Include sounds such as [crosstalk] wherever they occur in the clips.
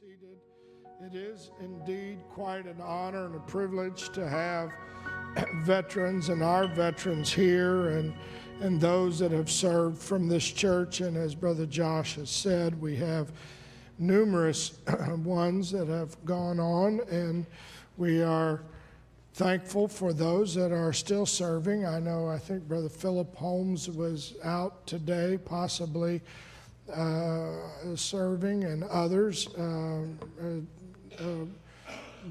seated. It is indeed quite an honor and a privilege to have [clears throat] veterans and our veterans here and, and those that have served from this church. And as Brother Josh has said, we have numerous [clears throat] ones that have gone on, and we are thankful for those that are still serving. I know, I think Brother Philip Holmes was out today, possibly serving, and others. Uh, uh,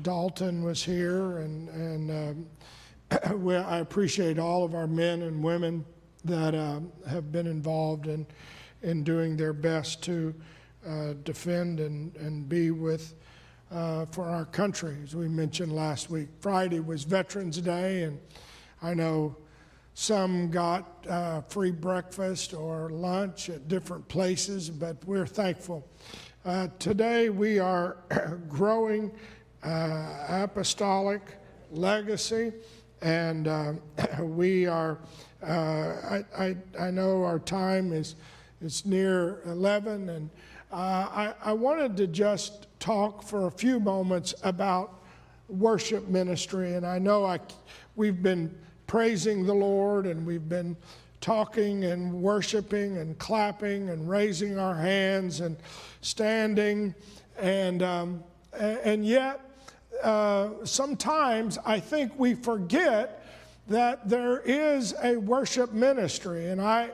Dalton was here, and, and [coughs] I appreciate all of our men and women that uh, have been involved in, in doing their best to uh, defend and, and be with uh, for our country, as we mentioned last week. Friday was Veterans Day, and I know some got uh, free breakfast or lunch at different places, but we're thankful. Uh, today we are [clears throat] growing uh, apostolic legacy, and uh, [clears throat] we are. Uh, I, I, I, know our time is is near 11, and I, I wanted to just talk for a few moments about worship ministry, and I know I we've been praising the Lord and we've been talking and worshiping and clapping and raising our hands and standing. And, um, and yet, uh, sometimes I think we forget that there is a worship ministry. And I,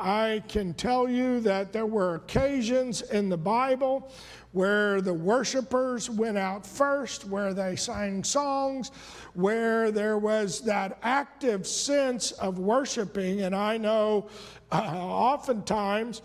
I can tell you that there were occasions in the Bible where the worshipers went out first, where they sang songs, where there was that active sense of worshiping. And I know uh, oftentimes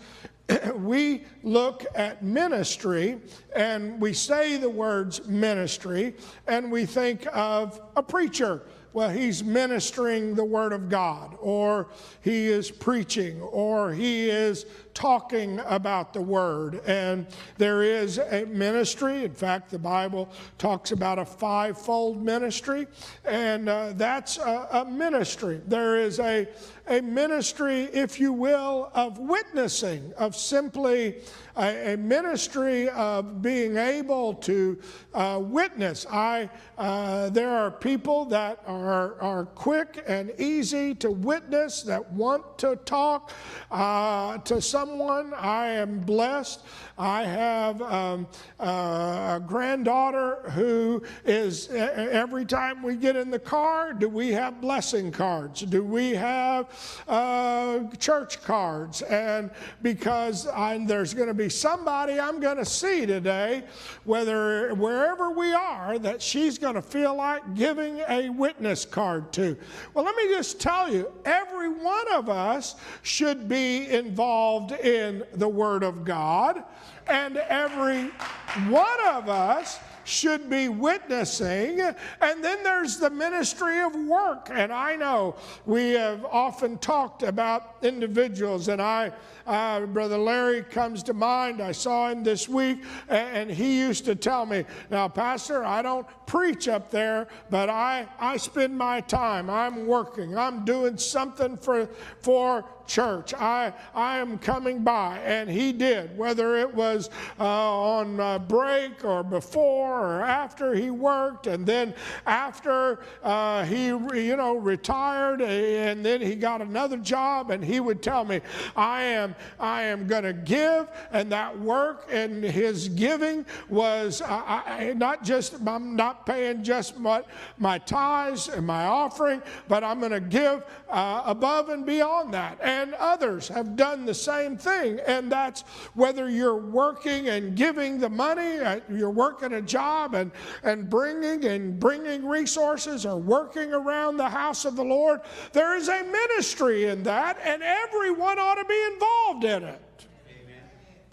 [clears throat] we look at ministry and we say the words ministry and we think of a preacher well, he's ministering the Word of God, or he is preaching, or he is talking about the Word. And there is a ministry. In fact, the Bible talks about a fivefold ministry, and uh, that's a, a ministry. There is a, a ministry, if you will, of witnessing, of simply a, a ministry of being able to uh, witness. I, uh, there are people that are, are quick and easy to witness, that want to talk uh, to someone. I am blessed. I have um, uh, a granddaughter who is, every time we get in the car, do we have blessing cards? Do we have uh, church cards? And because I, there's going to be somebody I'm going to see today, whether wherever we are, that she's going to feel like giving a witness card to. Well, let me just tell you, every one of us should be involved in the Word of God, and every one of us should be witnessing. And then there's the ministry of work. And I know we have often talked about individuals, and I, uh, Brother Larry comes to mind. I saw him this week, and he used to tell me, Now, Pastor, I don't preach up there, but I, I spend my time. I'm working, I'm doing something for, for church. I, I am coming by. And he did, whether it was uh, on break or before or after he worked. And then after uh, he, you know, retired and then he got another job and he would tell me, I am, I am going to give. And that work and his giving was I, not just, I'm not paying just my, my tithes and my offering, but I'm going to give uh, above and beyond that. And others have done the same thing. And that's whether you're working and giving the money, uh, you're working a job and, and bringing and bringing resources or working around the house of the Lord. There is a ministry in that, and everyone ought to be involved in it.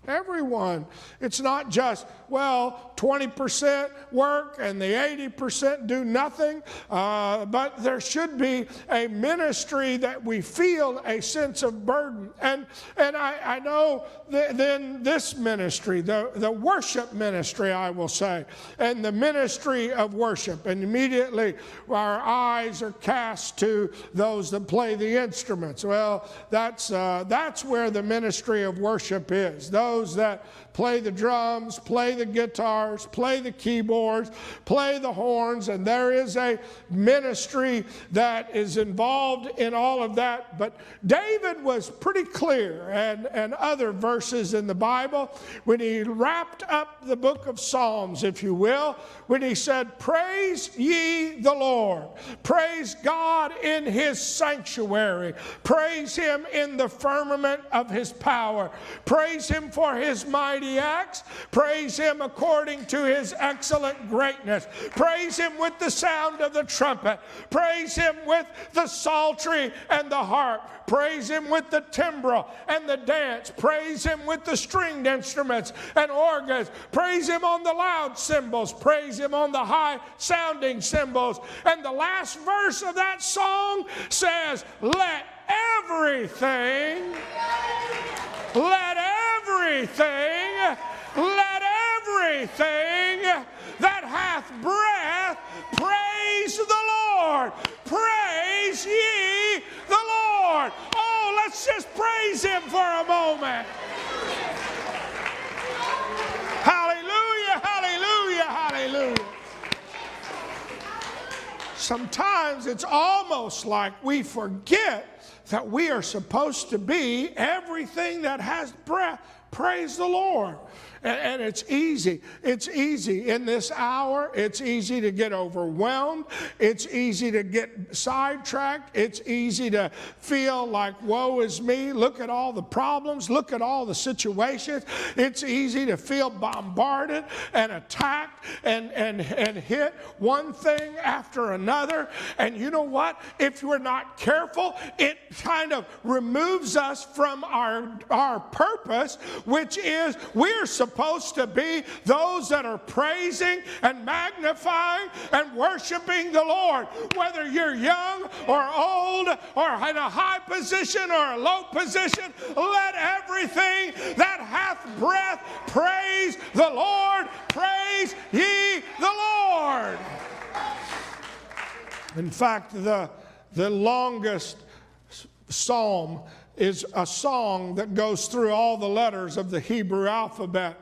Everyone. It's not just, well, 20% work and the 80% do nothing, uh, but there should be a ministry that we feel a sense of burden. And, and I, I know th- then this ministry, the, the worship ministry, I will say, and the ministry of worship. And immediately our eyes are cast to those that play the instruments. Well, that's, uh, that's where the ministry of worship is. Those those that play the drums, play the guitars, play the keyboards, play the horns, and there is a ministry that is involved in all of that. But David was pretty clear, and, and other verses in the Bible, when he wrapped up the book of Psalms, if you will, when he said, Praise ye the Lord, praise God in his sanctuary, praise him in the firmament of his power, praise him for his mighty acts, praise him according to his excellent greatness, praise him with the sound of the trumpet, praise him with the psaltery and the harp, praise him with the timbrel and the dance, praise him with the stringed instruments and organs, praise him on the loud cymbals, praise him on the high sounding cymbals. And the last verse of that song says, Let everything, let everything, let everything that hath breath praise the Lord. Praise ye the Lord. Oh, let's just praise him for a moment. Hallelujah, hallelujah, hallelujah. Sometimes it's almost like we forget that we are supposed to be everything that has breath. Praise the Lord. And, it's easy. It's easy in this hour. It's easy to get overwhelmed. It's easy to get sidetracked. It's easy to feel like, woe is me. Look at all the problems. Look at all the situations. It's easy to feel bombarded and attacked and, and, and hit one thing after another. And you know what? If we're not careful, it kind of removes us from our, our purpose, which is we're supposed supposed to be those that are praising and magnifying and worshiping the Lord. Whether you're young or old or in a high position or a low position, let everything that hath breath praise the Lord. Praise ye the Lord. In fact, the, the longest psalm is a song that goes through all the letters of the Hebrew alphabet.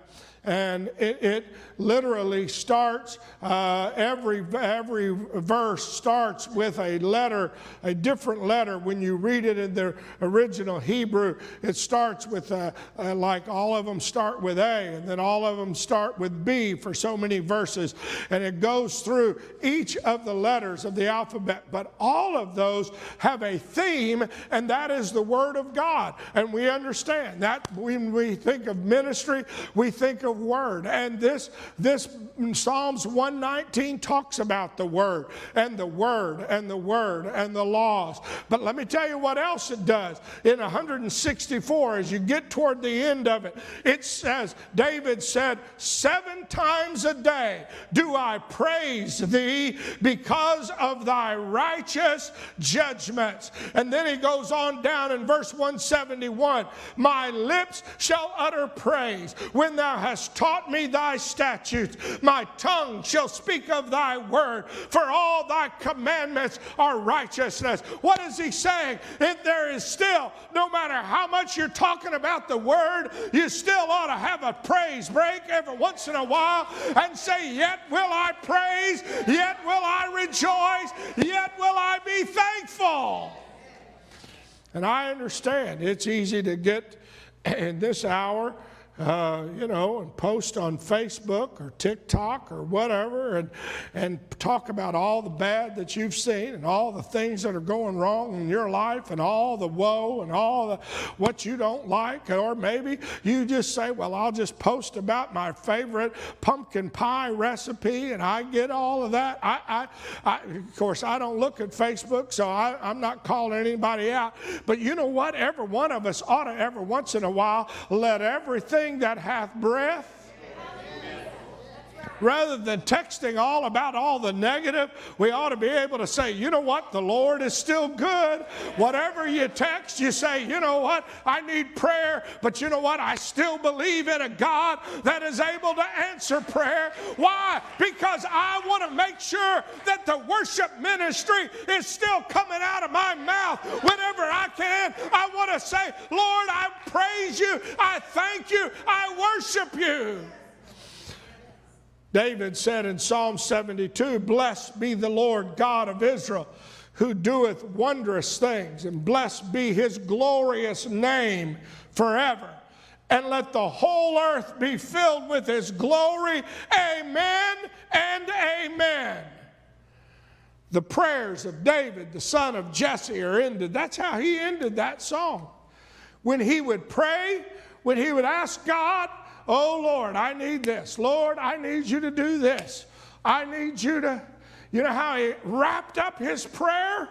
And it, it literally starts, uh, every, every verse starts with a letter, a different letter. When you read it in the original Hebrew, it starts with, a, a, like all of them start with A, and then all of them start with B for so many verses. And it goes through each of the letters of the alphabet. But all of those have a theme, and that is the Word of God. And we understand that when we think of ministry, we think of Word. And this this Psalms 119 talks about the Word and the Word and the Word and the laws. But let me tell you what else it does. In 164, as you get toward the end of it, it says, David said, Seven times a day do I praise thee because of thy righteous judgments. And then he goes on down in verse 171 My lips shall utter praise when thou hast taught me thy statutes statutes. My tongue shall speak of thy word, for all thy commandments are righteousness. What is he saying? If there is still, no matter how much you're talking about the word, you still ought to have a praise break every once in a while and say, Yet will I praise, yet will I rejoice, yet will I be thankful. And I understand it's easy to get in this hour uh, you know, and post on Facebook or TikTok or whatever and, and talk about all the bad that you've seen and all the things that are going wrong in your life and all the woe and all the what you don't like. Or maybe you just say, well, I'll just post about my favorite pumpkin pie recipe and I get all of that. I, I, I of course, I don't look at Facebook, so I, I'm not calling anybody out. But you know what? Every one of us ought to every once in a while let everything that hath breath rather than texting all about all the negative, we ought to be able to say, you know what, the Lord is still good. Whatever you text, you say, you know what, I need prayer, but you know what, I still believe in a God that is able to answer prayer. Why? Because I want to make sure that the worship ministry is still coming out of my mouth whenever I can. I want to say, Lord, I praise you, I thank you, I worship you. David said in Psalm 72 Blessed be the Lord God of Israel, who doeth wondrous things, and blessed be his glorious name forever. And let the whole earth be filled with his glory. Amen and amen. The prayers of David, the son of Jesse, are ended. That's how he ended that song. When he would pray, when he would ask God, Oh, Lord, I need this. Lord, I need you to do this. I need you to, you know how he wrapped up his prayer?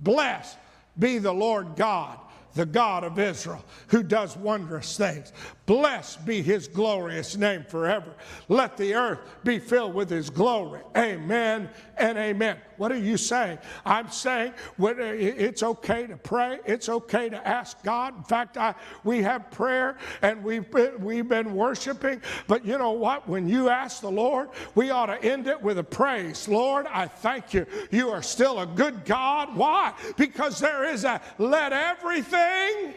Blessed be the Lord God, the God of Israel, who does wondrous things. Blessed be his glorious name forever. Let the earth be filled with his glory. Amen and amen. What are you saying? I'm saying uh, it's okay to pray. It's okay to ask God. In fact, I, we have prayer and we've been, we've been worshiping. But you know what? When you ask the Lord, we ought to end it with a praise. Lord, I thank you. You are still a good God. Why? Because there is a let everything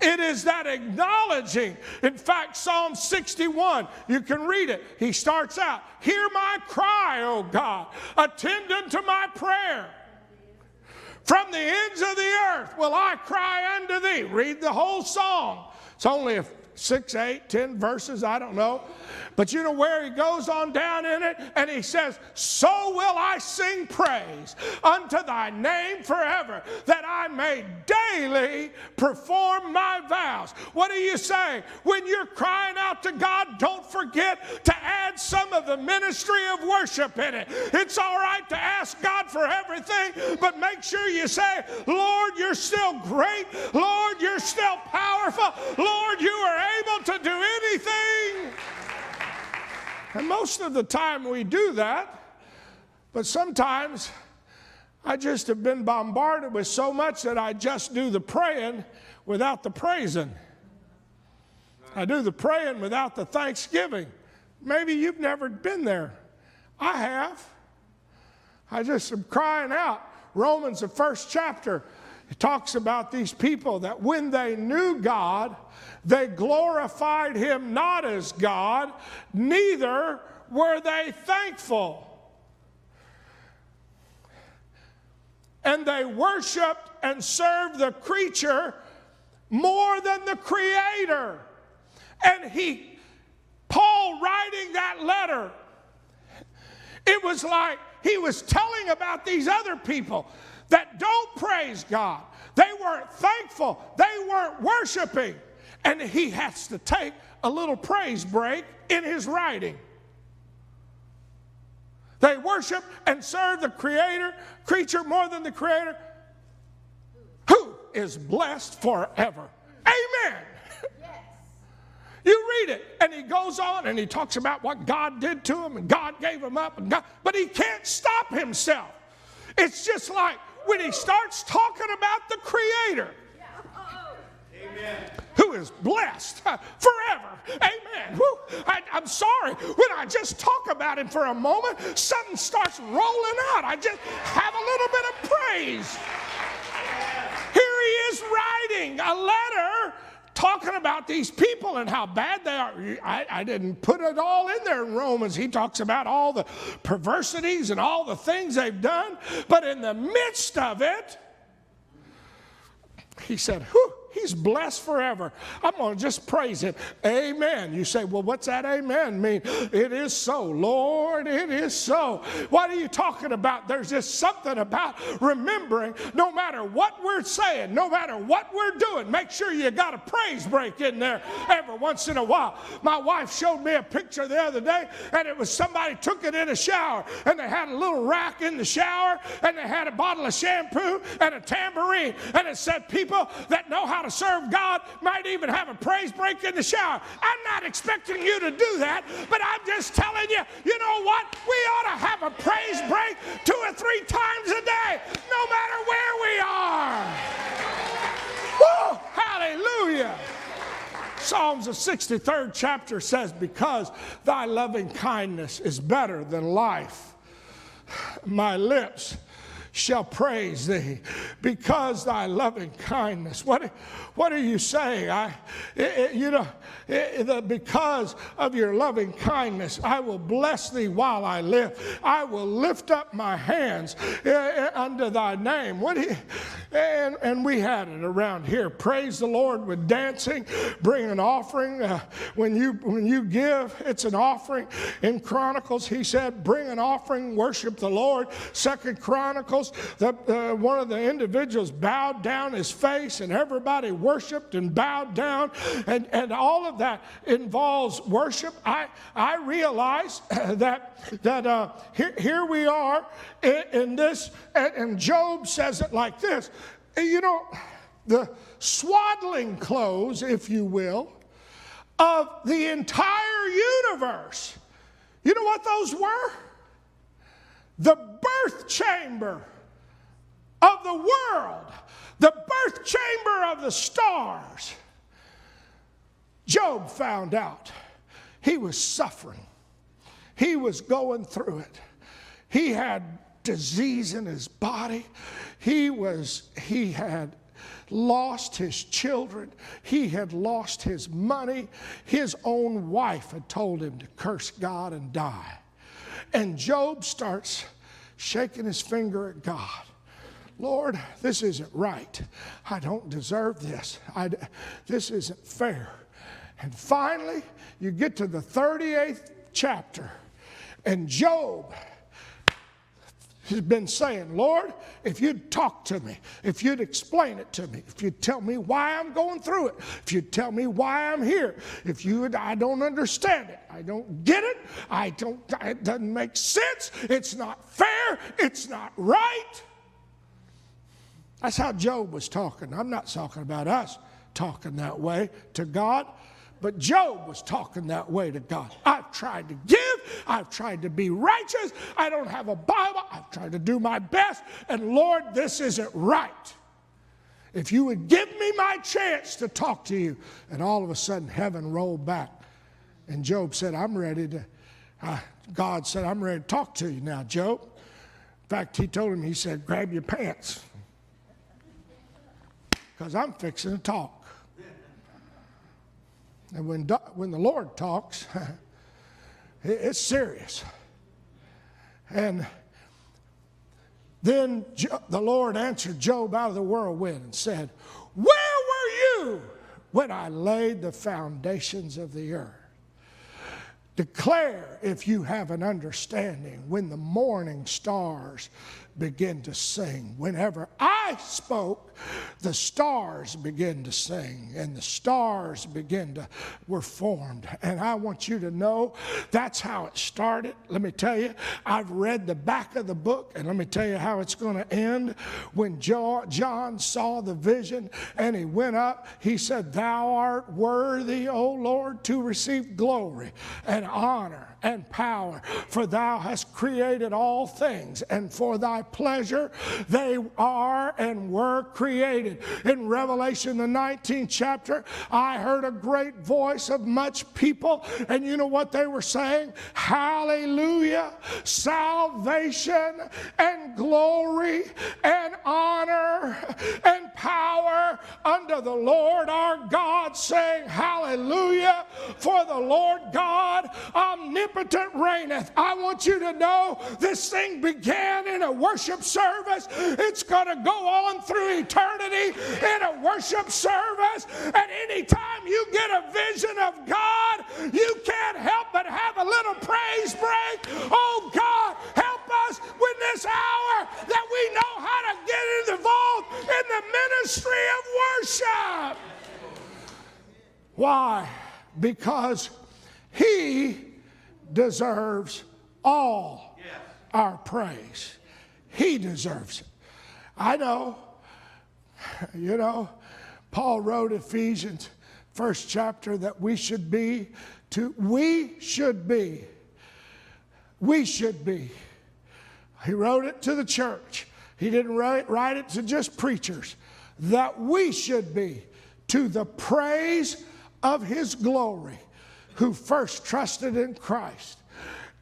it is that acknowledging. In fact, Psalm 61, you can read it. He starts out, Hear my cry, O God, attend unto my prayer. From the ends of the earth will I cry unto thee. Read the whole song. It's only six, eight, ten verses, I don't know. But you know where he goes on down in it? And he says, So will I sing praise unto thy name forever, that I may daily perform my vows. What are you saying? When you're crying out to God, don't forget to add some of the ministry of worship in it. It's all right to ask God for everything, but make sure you say, Lord, you're still great. Lord, you're still powerful. Lord, you are able to do anything. And most of the time we do that, but sometimes I just have been bombarded with so much that I just do the praying without the praising. I do the praying without the thanksgiving. Maybe you've never been there. I have. I just am crying out. Romans, the first chapter, talks about these people that when they knew God, they glorified him not as God, neither were they thankful. And they worshiped and served the creature more than the creator. And he, Paul writing that letter, it was like he was telling about these other people that don't praise God. They weren't thankful, they weren't worshiping. And he has to take a little praise break in his writing. They worship and serve the creator, creature more than the creator, who is blessed forever. Amen. You read it, and he goes on and he talks about what God did to him, and God gave him up, and God, but he can't stop himself. It's just like when he starts talking about the Creator. Amen who is blessed forever. Amen. Woo. I, am sorry. When I just talk about him for a moment, something starts rolling out. I just have a little bit of praise. Here he is writing a letter talking about these people and how bad they are. I, I, didn't put it all in there in Romans. He talks about all the perversities and all the things they've done. But in the midst of it, he said, Whew, He's blessed forever. I'm going to just praise him. Amen. You say, well, what's that amen mean? It is so. Lord, it is so. What are you talking about? There's just something about remembering no matter what we're saying, no matter what we're doing, make sure you got a praise break in there every once in a while. My wife showed me a picture the other day, and it was somebody took it in a shower, and they had a little rack in the shower, and they had a bottle of shampoo and a tambourine, and it said, people that know how how to serve God, might even have a praise break in the shower. I'm not expecting you to do that, but I'm just telling you, you know what? We ought to have a praise break two or three times a day, no matter where we are. Woo! Hallelujah. Psalms, the 63rd chapter says, Because thy loving kindness is better than life, my lips shall praise thee because thy loving kindness. What, what are you saying? I, it, it, you know, it, the, because of your loving kindness, I will bless thee while I live. I will lift up my hands uh, under thy name. What you, and, and we had it around here. Praise the Lord with dancing, bring an offering. Uh, when, you, when you give, it's an offering. In Chronicles, he said, bring an offering, worship the Lord. Second Chronicles, the, uh, one of the individuals bowed down his face and everybody worshiped and bowed down. And, and all of that involves worship. I, I realize [clears throat] that, that uh, here, here we are in, in this, and Job says it like this you know, the swaddling clothes, if you will, of the entire universe. You know what those were? The birth chamber of the world, the birth chamber of the stars. Job found out he was suffering, he was going through it. He had disease in his body. He was, he had lost his children. He had lost his money. His own wife had told him to curse God and die. And Job starts shaking his finger at God. Lord, this isn't right. I don't deserve this. I, this isn't fair. And finally, you get to the 38th chapter, and Job has been saying, Lord, if you'd talk to me, if you'd explain it to me, if you'd tell me why I'm going through it, if you'd tell me why I'm here, if you would, I don't understand it, I don't get it, I don't, it doesn't make sense, it's not fair, it's not right. That's how Job was talking. I'm not talking about us talking that way to God. But Job was talking that way to God. I've tried to give, I've tried to be righteous, I don't have a Bible, I've tried to do my best, and Lord, this isn't right. If you would give me my chance to talk to you, and all of a sudden heaven rolled back, and Job said, I'm ready to, uh, God said, I'm ready to talk to you now, Job. In fact, he told him, he said, grab your pants, because I'm fixing to talk. And when, when the Lord talks, [laughs] it's serious. And then the Lord answered Job out of the whirlwind and said, Where were you when I laid the foundations of the earth? Declare if you have an understanding when the morning stars begin to sing. Whenever I spoke, the stars begin to sing and the stars begin to were formed. And I want you to know that's how it started. Let me tell you, I've read the back of the book and let me tell you how it's going to end. When John saw the vision and he went up, he said, Thou art worthy, O Lord, to receive glory and honor and power, for thou hast created all things, and for thy pleasure they are and were created. In Revelation, the 19th chapter, I heard a great voice of much people, and you know what they were saying? Hallelujah! Salvation and glory and honor and power unto the Lord our God, saying, Hallelujah! For the Lord God omnipotent reigneth. I want you to know this thing began in a worship service. It's going to go on through eternity in a worship service. And anytime you get a vision of God, you can't help but have a little praise break. Oh God, help us with this hour that we know how to get involved in the ministry of worship. Why? Because He deserves all our praise. He deserves it. I know, you know, Paul wrote Ephesians, first chapter, that we should be to, we should be, we should be. He wrote it to the church. He didn't write, write it to just preachers. That we should be to the praise of his glory, who first trusted in Christ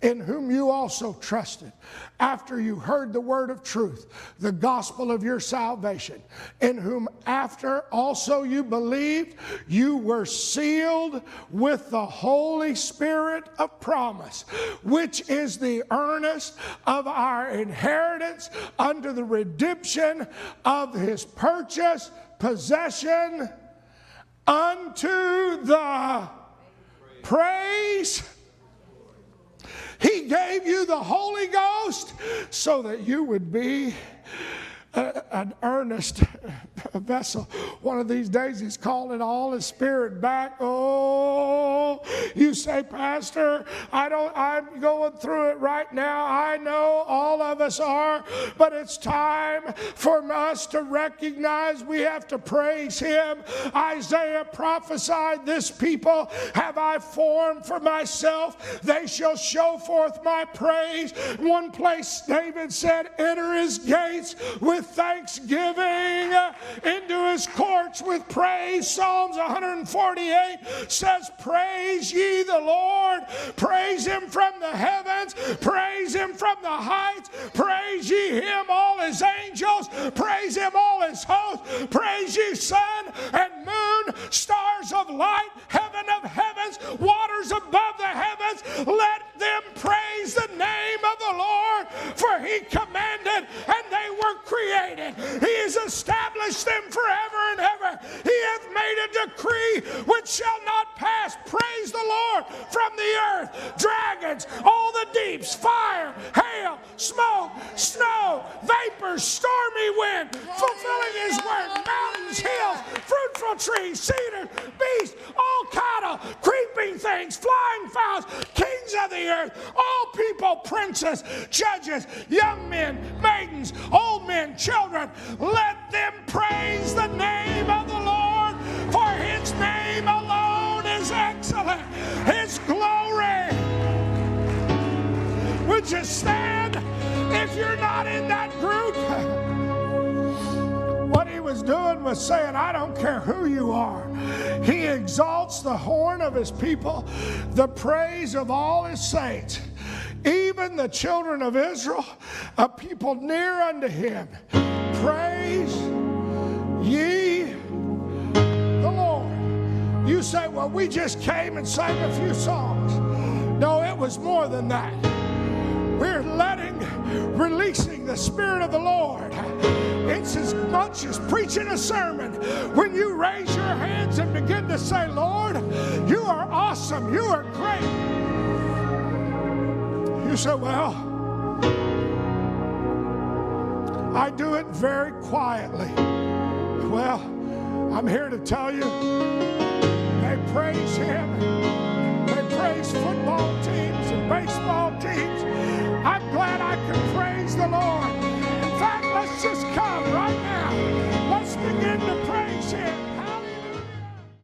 in whom you also trusted, after you heard the word of truth, the gospel of your salvation, in whom after also you believed, you were sealed with the Holy Spirit of promise, which is the earnest of our inheritance under the redemption of his purchase possession unto the praise he gave you the Holy Ghost so that you would be an earnest [laughs] vessel. One of these days, he's calling all his spirit back. Oh, you say, Pastor, I don't, I'm going through it right now. I know all of us are, but it's time for us to recognize we have to praise him. Isaiah prophesied, This people have I formed for myself. They shall show forth my praise. One place, David said, Enter his gates with thanksgiving into his courts with praise. Psalms 148 says, Praise ye the Lord, praise him from the heavens, praise him from the heights, praise ye him, all his angels, praise him, all his hosts, praise ye sun and moon, stars of light, heaven of heavens, waters above the heavens. Let them praise the name of the Lord, for he commanded and they were created. He has established them forever and ever. He hath made a decree which shall not pass. Praise the Lord from the earth. Dragons, all the deeps, fire, hail, smoke, snow, vapors, stormy wind, fulfilling his word, mountains, hills, fruitful trees, cedars, beasts, all cattle, creeping things, flying fowls, kings of the earth, all people, princes, judges, young men, maidens, old men, children. Let them praise the name of the Lord, for his name alone is excellent. His glory. Would you stand if you're not in that group? [laughs] Was doing was saying, I don't care who you are. He exalts the horn of his people, the praise of all his saints, even the children of Israel, a people near unto him. Praise ye the Lord. You say, well, we just came and sang a few songs. No, it was more than that. We're letting, releasing the Spirit of the Lord. It's as much as preaching a sermon. When you raise your hands and begin to say, Lord, you are awesome, you are great. You say, well, I do it very quietly. Well, I'm here to tell you they praise Him. They praise football teams and baseball teams the Lord. In fact, let's just come right now. Let's begin to